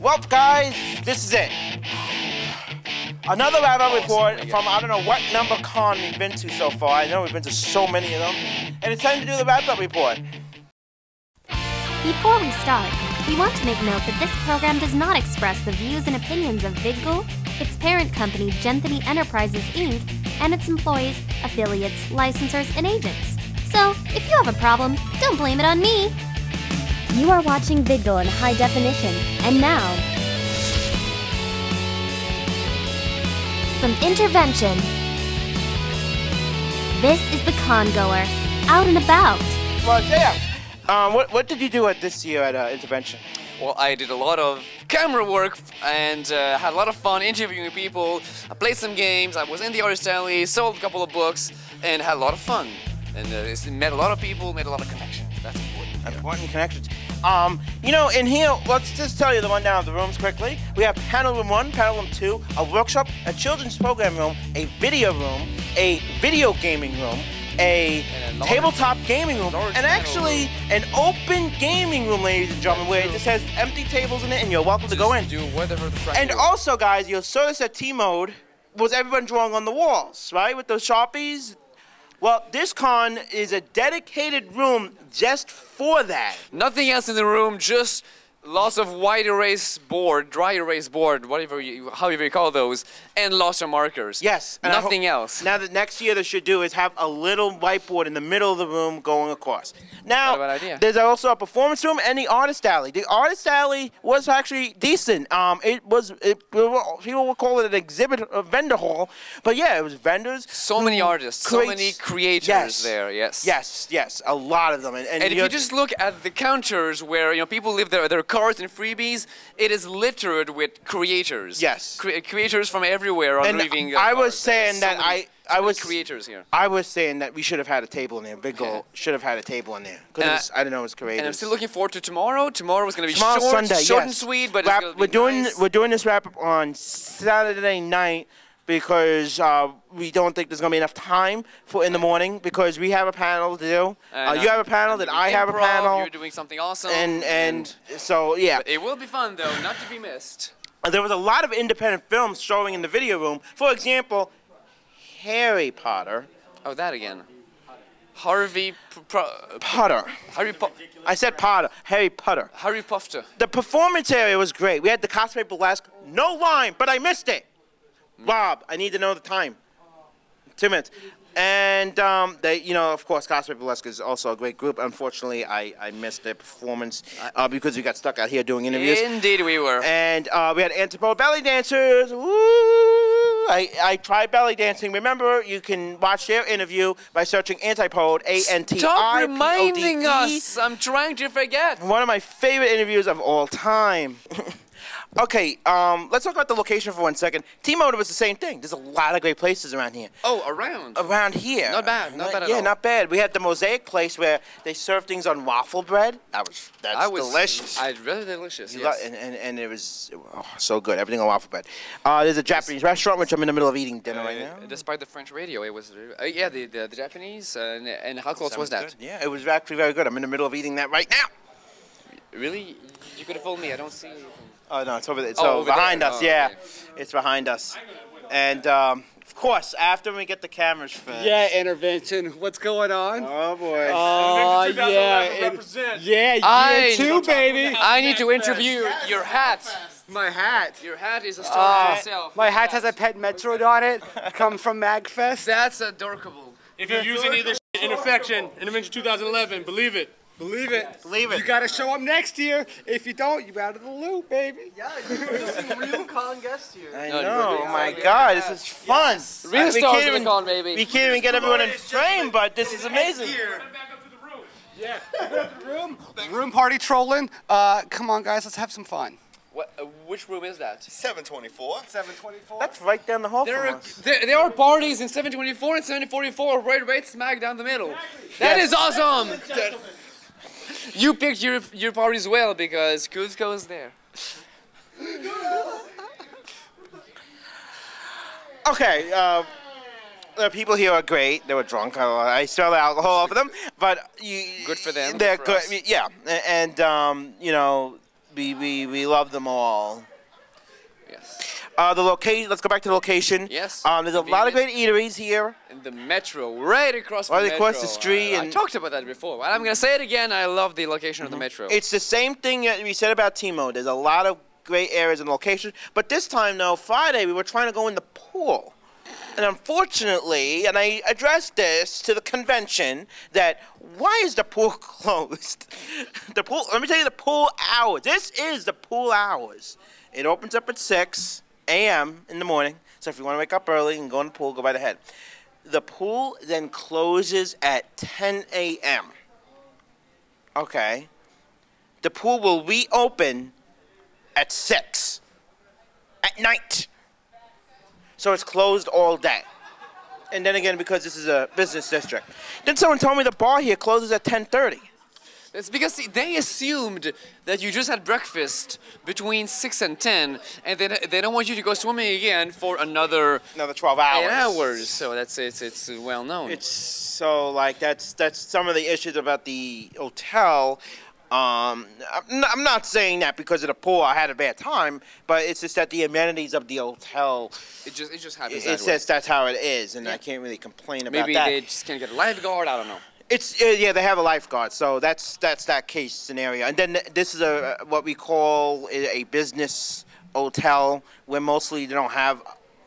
Well, guys, this is it. Another up report from I don't know what number con we've been to so far. I know we've been to so many of them. And it's time to do the wrap up report. Before we start, we want to make note that this program does not express the views and opinions of VidGul, its parent company, Genthany Enterprises Inc., and its employees, affiliates, licensors, and agents. So, if you have a problem, don't blame it on me. You are watching VidGul in high definition, and now. From Intervention. This is the congoer, out and about. Well, yeah. Um, what, what did you do at this year at uh, Intervention? Well, I did a lot of camera work and uh, had a lot of fun interviewing people. I played some games. I was in the artist alley, sold a couple of books, and had a lot of fun. And uh, it's- met a lot of people, made a lot of connections. That's important. yeah. Important connections. Um, you know, in here, let's just tell you the rundown of the rooms quickly. We have panel room one, panel room two, a workshop, a children's program room, a video room, a video gaming room, a a tabletop gaming room, and actually an open gaming room, ladies and gentlemen, where it just has empty tables in it, and you're welcome to go in. Do whatever the And also, guys, you'll notice that T mode was everyone drawing on the walls, right? With those sharpies. Well, this con is a dedicated room just for that. Nothing else in the room, just lots of white erase board, dry erase board, whatever you, however you call those, and lots of markers. Yes. and Nothing else. Now, the next year they should do is have a little whiteboard in the middle of the room going across. Now, Not a idea. there's also a performance room and the artist alley. The artist alley was actually decent. Um, it was it, people would call it an exhibit, a vendor hall, but yeah, it was vendors. So many artists, so many creators Yes. there. Yes. Yes, yes, a lot of them. And, and, And if you're- just look at the counters where you know people leave their, their cards and freebies, it is littered with creators. Yes. Cre- creators from everywhere are And leaving. I was cards. Saying so that many- I- I was- creators here. I was saying that we should have had a table in there. VidGul should have had a table in there because I- I didn't know it was creative. And I'm still looking forward to tomorrow. Tomorrow is going to be Tomorrow short, Sunday, short yes. and sweet, but it's be we're doing nice. we're doing this wrap up on Saturday night because uh, we don't think there's gonna be enough time for in the morning because we have a panel to do. Uh, you have a panel, I'm I have a panel, You're doing something awesome. and and so yeah. it will be fun though, not to be missed. There was a lot of independent films showing in the video room. For example, Harry Potter. Oh, that again. Harvey P- Pro- Potter. Harry po- I said Potter. Harry Potter. Harry Potter. The performance area was great. We had the cosplay burlesque, no line, but I missed it. Rob, I need to know the time. Two minutes. And um, they, you know, of course, cosplay burlesque is also a great group. Unfortunately, I, I missed their performance uh, because we got stuck out here doing interviews. Indeed, we were. And uh, we had Antipode belly dancers. Woo! I, I tried belly dancing. Remember, you can watch their interview by searching Antipode, A N T I P Stop O D E. reminding us. I'm trying to forget. One of my favorite interviews of all time. okay, um, let's talk about the location for one second. T-Mode was the same thing. There's a lot of great places around here. Oh, around. Around here. Not bad, not bad at yeah, all. not bad. We had the Mosaic place where they serve things on waffle bread. That was that's I was delicious. I really delicious. You Yes. lo- and, and, and it was oh, so good. Everything on waffle bread. Uh, there's a Japanese restaurant which I'm in the middle of eating dinner right Uh, now. Despite the French radio, it was uh, yeah the, the the Japanese uh, and, and how close was that? good. Yeah, it was actually very good. I'm in the middle of eating that right now. Really, you could have fooled me. I don't see. Anything. Oh no, it's over there. It's Oh, so over behind there. us. Oh, yeah, okay. it's behind us. And um, of course, after we get the cameras fixed. Yeah, intervention. What's going on? Oh boy. Oh yeah, it- yeah, I- too, baby. I need to interview your hat. My hat. Your hat is a story Ah, in itself. My hat has a pet Metroid on it. Come from Magfest. That's adorable. If you use using of this shit in affection, Intervention 2011, believe it. Believe it. Believe it. You gotta show up next year. If you don't, you're out of the loop, baby. Yeah, you're some real con guest here. I know. really, Oh my really. God, this is fun. Real we stars can't even, con, baby. We can't even get everyone in frame, but this is amazing. Yeah. room, room party trolling. Uh, come on, guys, let's have some fun. What, uh, which room is that? 724. 724. That's right down the hall There from are, us. there, there are parties in 724 and 744 right, right smack down the middle. That Yes. is awesome. You picked your your parties well because Cusco is there. Okay. Uh, the people here are great. They were drunk. I I smell the alcohol off of them, but you, Good for them, They're good good. Yeah, and um, you know, we, we, we love them all. Yes. Uh, the location. Let's go back to the location. Yes, Um, there's a lot of great eateries here. In the metro, right across Right the across the street I, I talked about that before. but I'm gonna say it again. I love the location of the metro. It's the same thing that we said about Timo. There's a lot of great areas and location. But this time, though, Friday, we were trying to go in the pool. And unfortunately, and I addressed this to the convention, that why is the pool closed? the pool, let me tell you the pool hours. This is the pool hours. It opens up at 6 a.m. in the morning. So if you want to wake up early and go in the pool, go right ahead. The pool then closes at 10 a.m. Okay. The pool will reopen at 6 at night. So it's closed all day. And then again, because this is a business district. Then someone told me the bar here closes at 10:30. It's because they assumed that you just had breakfast between 6 and 10, and they, they don't want you to go swimming again for another Another 12 hours. hours. So that's it's it's well known. It's so like that's that's some of the issues about the hotel. Um, I'm not, saying that because of the pool. I had a bad time, but it's just that the amenities of the hotel. it just it just happens It, that just that's how it is, and I can't really complain about Maybe that. Maybe they just can't get a lifeguard. I don't know. It's uh, yeah, they have a lifeguard, so that's that's that case scenario. And then this is a what we call a business hotel, where mostly they don't have,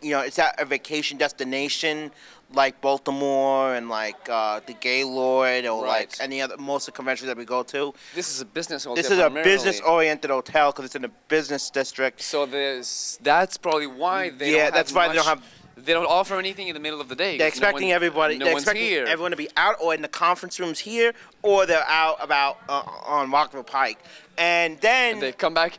you know, it's at a vacation destination like Baltimore and like uh, the Gaylord or like any other most of the conventions that we go to. This is a business hotel. This is a business-oriented hotel because it's in a business district. So this that's probably why they Yeah, that's why they don't have- they don't offer anything in the middle of the day. They're 'cause no expecting one- everybody. No they're one's expecting here. everyone to be out or in the conference rooms here, or they're out about uh, on Rockville Pike, and then They come back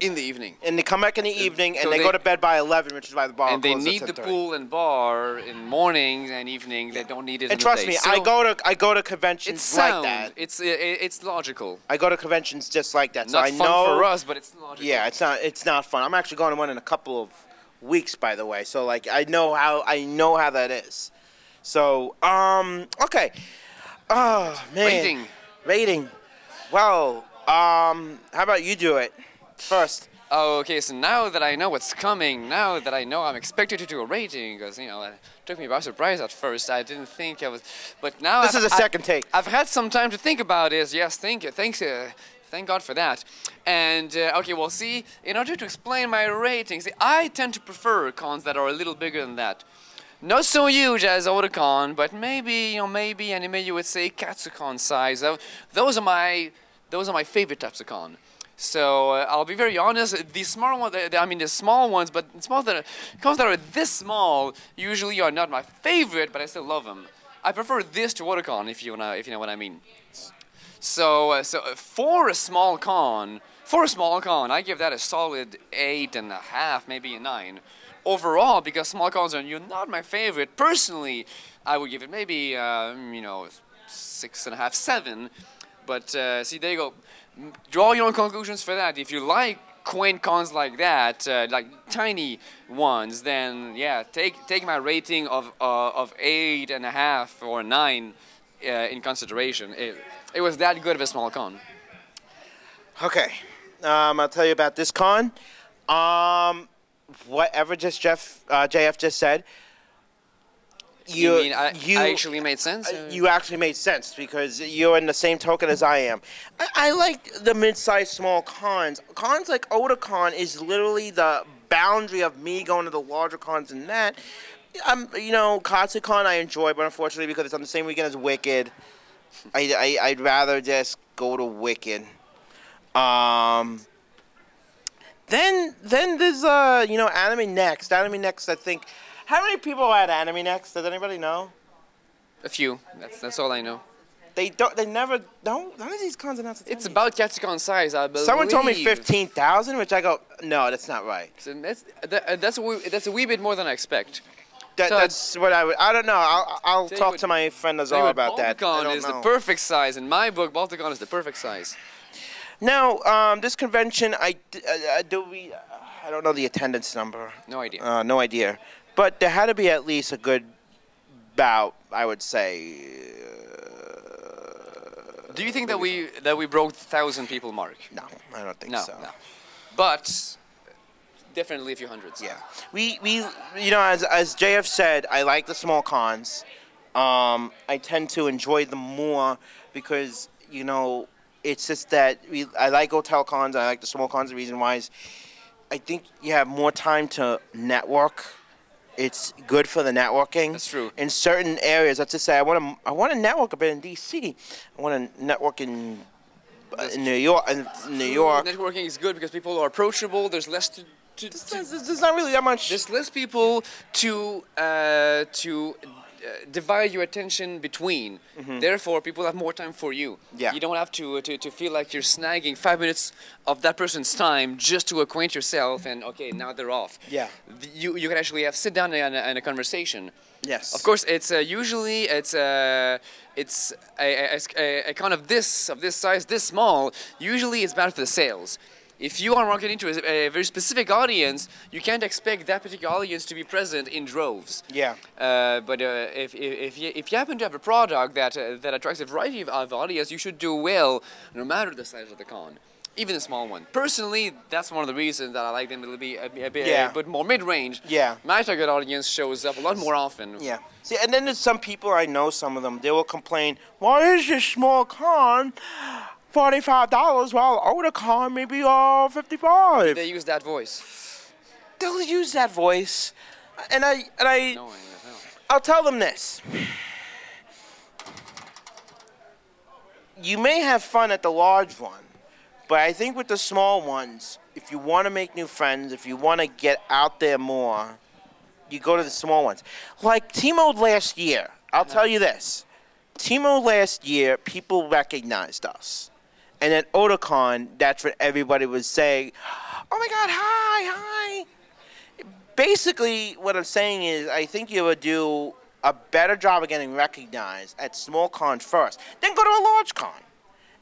in the evening. and they come back in the evening and they, they- go to bed by 11, which is why the bar and they need the pool and bar in mornings and evenings. They don't need it. in And the trust day. me, So I go to I go to It's conventions sound. like that. It's it, it's logical. I go to conventions just like that. So Not I fun know. for us, but it's logical. Yeah, it's not it's not fun. I'm actually going to one in a couple of weeks, by the way. So like I know how I know how that is. So um okay. Oh man. Rating. Rating. Well, um, how about you do it first? Oh, okay. So now that I know what's coming, now that I know I'm expected to do a rating, because you know it took me by surprise at first. I didn't think I was, but now This I've- is a second take. I've had some time to think about it. Yes, thank you. Thanks. Uh, thank God for that. And uh, okay, well, see, in order to explain my ratings, I tend to prefer cons that are a little bigger than that. Not so huge as Otakon, but maybe you know, maybe anime you would say Katsucon size. Those are my those are my favorite types of con. So uh, I'll be very honest. The small ones, I mean the small ones, but small that are, cons that are this small usually are not my favorite, but I still love them. I prefer this to Otakon, if you know if you know what I mean. So uh, so uh, for a small con, for a small con, I give that a solid eight and a half, maybe a nine. Overall, because small cons are not my favorite. Personally, I would give it maybe um, you know six and a half, seven. But uh, see, there you go. Draw your own conclusions for that. If you like quaint cons like that, uh, like tiny ones, then yeah, take take my rating of uh, of eight and a half or nine uh, in consideration. It, it was that good of a small con. Okay, um, I'll tell you about this con. Um, whatever just Jeff uh, JF just said. You, mean I, you, I actually made sense? uh, you actually made sense because you're in the same token as I am. I, I like the mid-sized small cons. Cons like Otakon is literally the boundary of me going to the larger cons than that. I'm, you know, Katsucon I enjoy, but unfortunately because it's on the same weekend as Wicked, I, I I'd rather just go to Wicked. Um. Then then there's uh you know Anime Next. Anime Next I think. How many people are at Anime Next? Does anybody know? a few. That's that's all I know. They don't. They never. Don't. None of these cons announce. It's about Katsucon size, I believe. Someone told me fifteen thousand, which I go, no, that's not right. So that's that, that's a wee, that's a wee bit more than I expect. That, So- that's what I would. I don't know. I'll, I'll talk what- to my friend Azar about that. Balticon is the perfect size. In my book, Balticon is the perfect size. Now, um, this convention, I, uh, uh, do we. Uh, I don't know the attendance number. No idea. Uh, no idea. But there had to be at least a good bout, I would say. Uh, Do you think that we that we broke the thousand people mark? No, I don't think No, so. no. But definitely a few hundreds. Yeah, we we you know as as JF said, I like the small cons. Um, I tend to enjoy them more because you know it's just that we I like hotel cons. I like the small cons. The reason why is I think you have more time to network. It's good for the networking. That's true. In certain areas, let's just say I want to I want to network a bit in DC. I want to network in in New York. In New York. Networking is good because people are approachable. There's less to. To, to There's, there's not really that much. there's less people to uh, to uh, divide your attention between. Therefore, people have more time for you. Mm-hmm. Yeah. You don't have to, to to feel like you're snagging five minutes of that person's time just to acquaint yourself and okay, now they're off. Yeah. You you can actually have sit down and, a, a conversation. yes. Of course, it's uh, usually it's uh, it's a, a, a, a kind of this of this size, this small. Usually, it's bad for the sales. If you are marketing to a, a very specific audience, you can't expect that particular audience to be present in droves. Yeah. Uh, but uh, if, if, if, you, if you happen to have a product that, uh, that attracts a variety of, of audience, you should do well no matter the size of the con, even a small one. Personally, that's one of the reasons that I like them to be a, a, bit, Yeah. a bit more mid-range. Yeah. My target audience shows up a lot more often. Yeah. See, and then there's some people I know. Some of them they will complain. Why is this small con forty-five dollars while older con maybe uh fifty-five? They use that voice. They'll use that voice, and I and I Knowing that, no. I'll tell them this. You may have fun at the large one, but I think with the small ones, if you want to make new friends, if you want to get out there more, you go to the small ones. Like Timo last year, I'll tell you this. Timo last year, people recognized us. And at Otakon, that's what everybody was saying. Oh my God, hi, hi basically what I'm saying is I think you would do a better job of getting recognized at small cons first, then go to a large con,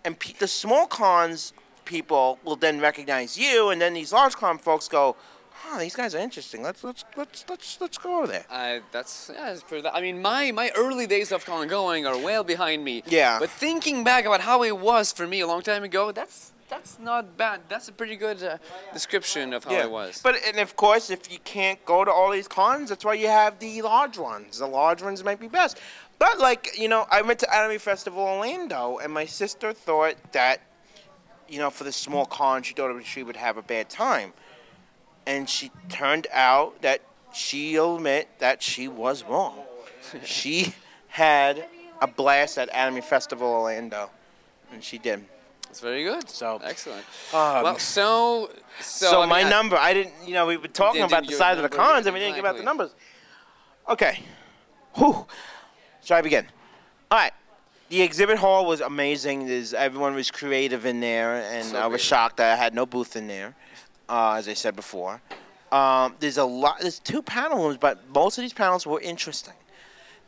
and pe- the small cons people will then recognize you, and then these large con folks go, "Oh, these guys are interesting. Let's let's let's let's let's go over there." Uh, that's yeah, that's pretty. I mean, my my early days of con going are well behind me. Yeah. But thinking back about how it was for me a long time ago, that's that's not bad. That's a pretty good uh, description of how it was. But and of course, if you can't go to all these cons, that's why you have the large ones. The large ones might be best. But like you know, I went to Anime Festival Orlando, and my sister thought that, you know, for the small con, she thought she would have a bad time, and she turned out that she'll admit that she was wrong. she had a blast at Anime Festival Orlando, and she did. That's very good. So, excellent. um, well, so so, So, I mean, my I- number, I didn't, you know, we were talking about the size of the cons and we didn't give out the numbers. Okay. Whew. Shall I begin? All right. The exhibit hall was amazing. There's, everyone was creative in there, and So I was creative. shocked that I had no booth in there, uh, as I said before. Um, there's a lot. There's two panel rooms, but most of these panels were interesting.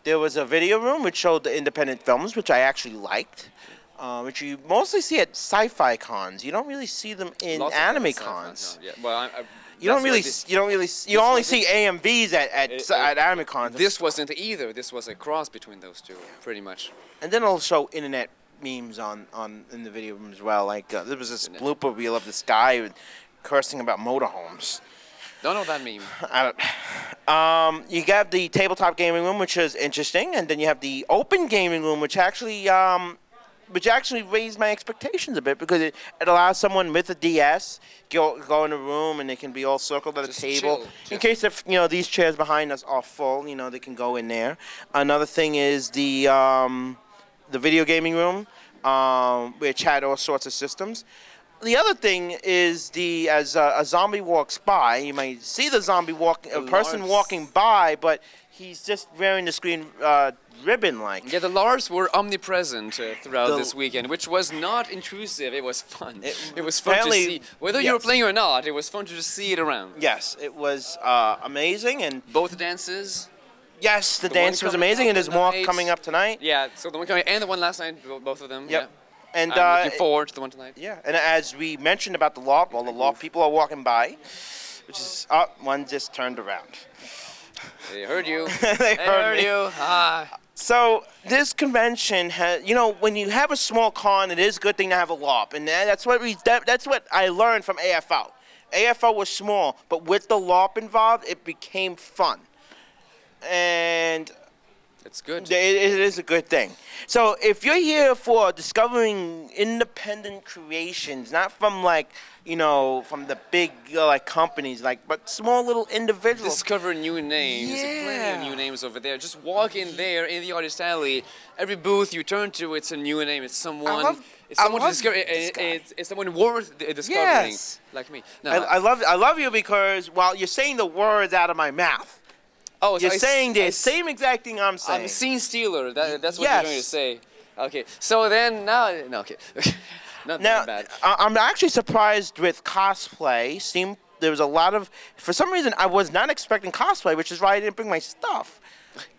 There was a video room which showed the independent films, which I actually liked, uh, which you mostly see at sci-fi cons. You don't really see them in lots anime cons. Yeah. Well, I, I, You don't really, This, you don't really, you only see AMVs at at, It- at anime cons. this wasn't either. This was a cross between those two, pretty much. and then it'll show internet memes on on in the video room as well. Like uh, there was this blooper reel of this guy with- cursing about motorhomes. Don't know that meme. I don't, um, you got the tabletop gaming room, which is interesting, and then you have the open gaming room, which actually, um, which actually raised my expectations a bit because it, it allows someone with a DS go go in a room and they can be all circled at Just a table chill, in case if you know these chairs behind us are full, you know they can go in there. Another thing is the um, the video gaming room, um, which had all sorts of systems. The other thing is the as a, a zombie walks by, you may see the zombie walking, a person Lars- walking by, but he's just wearing the screen uh, ribbon like. Yeah, the LARPs were omnipresent uh, throughout The- this weekend, which was not intrusive. It was fun. It- It, was fun to see. Whether you were playing or not, it was fun to just see it around. Yes, it was uh, amazing, and Both dances. yes, the, The dance was amazing, and there's more coming up tonight. Yeah, so the one coming and the one last night, both of them. Yep. Yeah. And I'm uh, looking forward to the one tonight. Yeah, and as we mentioned about the law, well, the law people are walking by, which is up. one just turned around. They heard you. they They heard heard you. Ah. So this convention has, you know, when you have a small con, it is a good thing to have a LARP, and that's what we, that, that's what I learned from AFL. AFL was small, but with the LARP involved, it became fun, and It's good. it, it is a good thing. So if you're here for discovering independent creations, not from like, you know, from the big uh, like companies, like, but small little individuals. Discover new names. There's plenty of new names over there. Just walk in there in the artist alley. Every booth you turn to, it's a new name. It's someone. love- it's I someone discover. this it- it's, it's someone worth discovering. Yes. Like me. No. I, I love I love you because while you're saying the words out of my mouth, oh, so you're I saying the same exact thing I'm saying. I'm a scene stealer. That, that's what Yes. you're going to say. Okay. So then now, no, okay. Not now, bad. I'm actually surprised with cosplay. Seemed there was a lot of for some reason I was not expecting cosplay, which is why I didn't bring my stuff.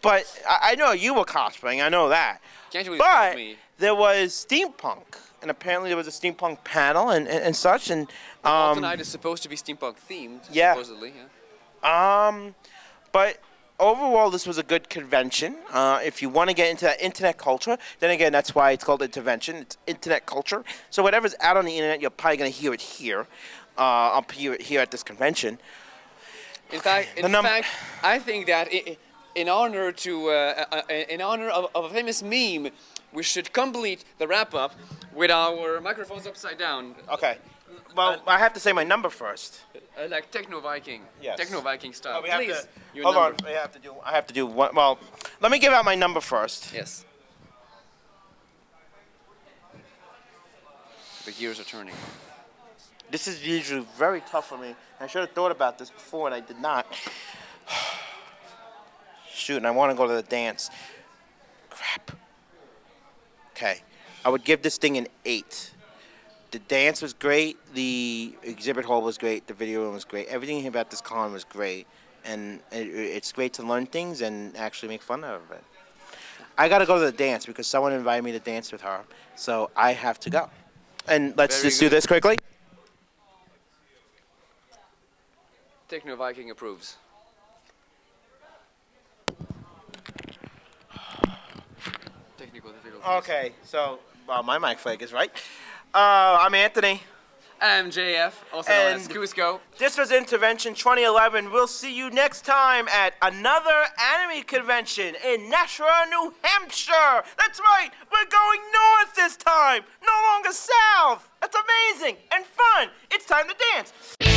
But I, I know you were cosplaying. I know that. Can't you but me? there was steampunk, and apparently there was a steampunk panel and, and, and such. And um, tonight is supposed to be steampunk themed. yeah. Supposedly, yeah. Um, but overall, this was a good convention. Uh, if you want to get into that internet culture, then again, that's why it's called intervention. It's internet culture. So whatever's out on the internet, you're probably going to hear it here. Uh, I'll hear it here at this convention. In fact, in fact, I think that in honor to uh, uh, uh, in honor of, of a famous meme, we should complete the wrap up with our microphones upside down, Okay. Well, I have to say my number first. uh, like Techno Viking, Yes. Techno Viking style. Oh, we have Please, to, your hold number. on. I have to do. I have to do one. Well, let me give out my number first. Yes. The gears are turning. This is usually very tough for me. I should have thought about this before, and I did not. Shoot, and I want to go to the dance. Crap. Okay. I would give this thing an 8. The dance was great. The exhibit hall was great. The video room was great. Everything about this con was great. And it, it's great to learn things and actually make fun of it. I got to go to the dance because someone invited me to dance with her. So I have to go. And let's Very just do this quickly. Techno Viking approves. Technical difficulties. Okay, so well, my mic flag is right. Uh, I'm Anthony. I'm JF, also known as Cusco. This was Intervention 2011. We'll see you next time at another anime convention in Nashua, New Hampshire. That's right, we're going north this time, no longer south. That's amazing and fun. It's time to dance.